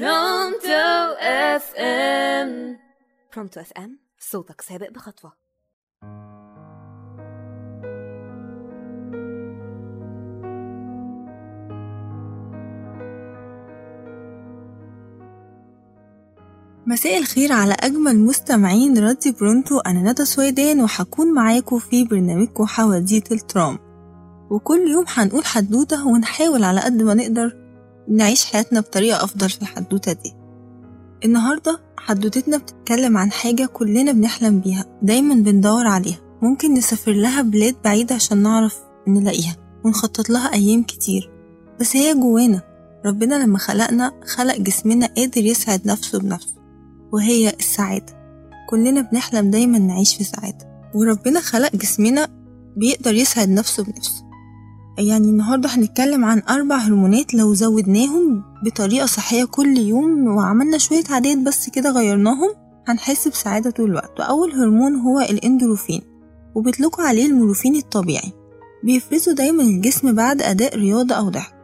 برونتو أف إم. برونتو أف إم صوتك سابق بخطوة. مساء الخير على أجمل مستمعين راديو برونتو. أنا ندى سويدان وهكون معاكم في برنامجكم حواديت الترام. وكل يوم هنقول حدوتة ونحاول على قد ما نقدر نعيش حياتنا بطريقة أفضل في الحدوتة دي. النهاردة حدوتتنا بتتكلم عن حاجة كلنا بنحلم بيها دايما بندور عليها. ممكن نسافر لها بلاد بعيدة عشان نعرف نلاقيها ونخطط لها أيام كتير. بس هي جوانا. ربنا لما خلقنا خلق جسمنا قادر يسعد نفسه بنفسه وهي السعادة. كلنا بنحلم دايما نعيش في سعادة. وربنا خلق جسمنا بيقدر يسعد نفسه بنفسه. يعني النهاردة هنتكلم عن أربع هرمونات لو زودناهم بطريقة صحية كل يوم وعملنا شوية عادات بس كده غيرناهم هنحس بسعادة طول الوقت. وأول هرمون هو الإندروفين وبيطلقوا عليه المورفين الطبيعي. بيفرزوا دايما الجسم بعد أداء رياضة أو ضحك.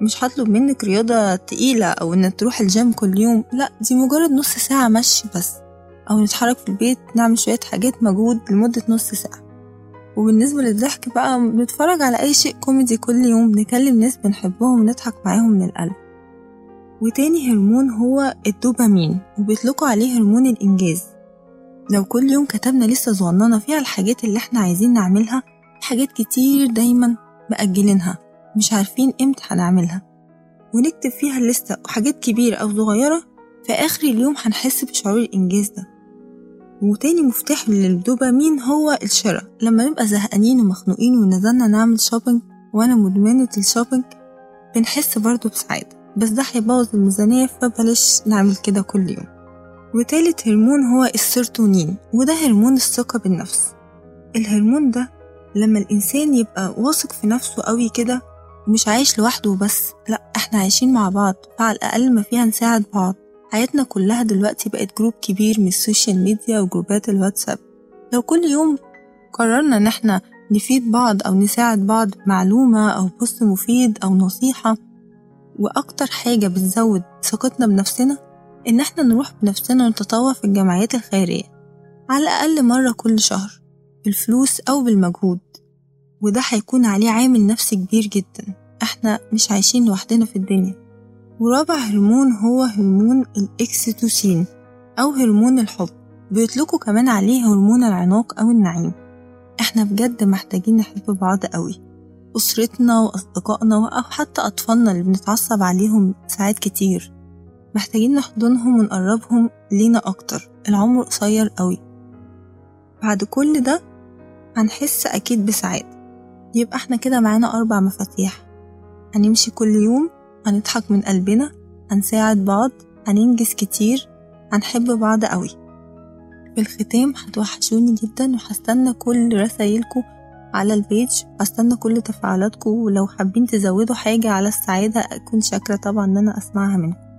مش هطلب منك رياضة تقيلة أو إنك تروح الجيم كل يوم لأ دي مجرد نص ساعة مشي بس. أو نتحرك في البيت نعمل شوية حاجات مجهود لمدة نص ساعة. وبالنسبة للضحك بقى بنتفرج على أي شيء كوميدي كل يوم نكلم ناس بنحبهم ونضحك معاهم من القلب. وتاني هرمون هو الدوبامين وبيطلقوا عليه هرمون الإنجاز. لو كل يوم كتبنا لسه صغننة فيها الحاجات اللي إحنا عايزين نعملها حاجات كتير دايما مأجلينها مش عارفين إمتى هنعملها. ونكتب فيها الليستة وحاجات كبيرة أو صغيرة في آخر اليوم هنحس بشعور الإنجاز ده. وتاني مفتاح للدوبامين هو الشراء لما نبقى زهقانين ومخنوقين ونزلنا نعمل shopping وأنا مدمنة ال shopping بنحس برضه بسعادة. بس ده هيبوظ الميزانية فبلاش نعمل كده كل يوم. وتالت هرمون هو السيروتونين وده هرمون الثقة بالنفس. الهرمون ده لما الإنسان يبقى واثق في نفسه قوي كده ومش عايش لوحده بس لأ إحنا عايشين مع بعض فعلى الأقل ما فيها نساعد بعض. حياتنا كلها دلوقتي بقت group كبير من ال social media وجروبات الواتساب. لو كل يوم قررنا إن إحنا نفيد بعض أو نساعد بعض معلومة أو post مفيد أو نصيحة وأكتر حاجة بتزود ثقتنا بنفسنا إن إحنا نروح بنفسنا ونتطوع في الجمعيات الخيرية. على الأقل مرة كل شهر بالفلوس أو بالمجهود. وده هيكون عليه عامل نفسي كبير جدا. إحنا مش عايشين لوحدنا في الدنيا. ورابع هرمون هو هرمون الإكسيتوسين أو هرمون الحب. بيطلقوا كمان عليه هرمون العناق أو النعيم. إحنا بجد محتاجين نحب بعض قوي. أسرتنا وأصدقائنا أو حتى أطفالنا اللي بنتعصب عليهم ساعات كتير. محتاجين نحضنهم ونقربهم لينا أكتر. العمر قصير قوي. بعد كل ده هنحس أكيد بسعادة. يبقى إحنا كده معانا أربع مفاتيح. هنمشي كل يوم هنضحك من قلبنا هنساعد بعض هننجز كتير هنحب بعض قوي. في الختام هتوحشوني جدا وهستنى كل رسايلكم على البيج هستنى كل تفاعلاتكم ولو حابين تزودوا حاجة على السعادة أكون شاكرة طبعا إن أنا أسمعها منكم.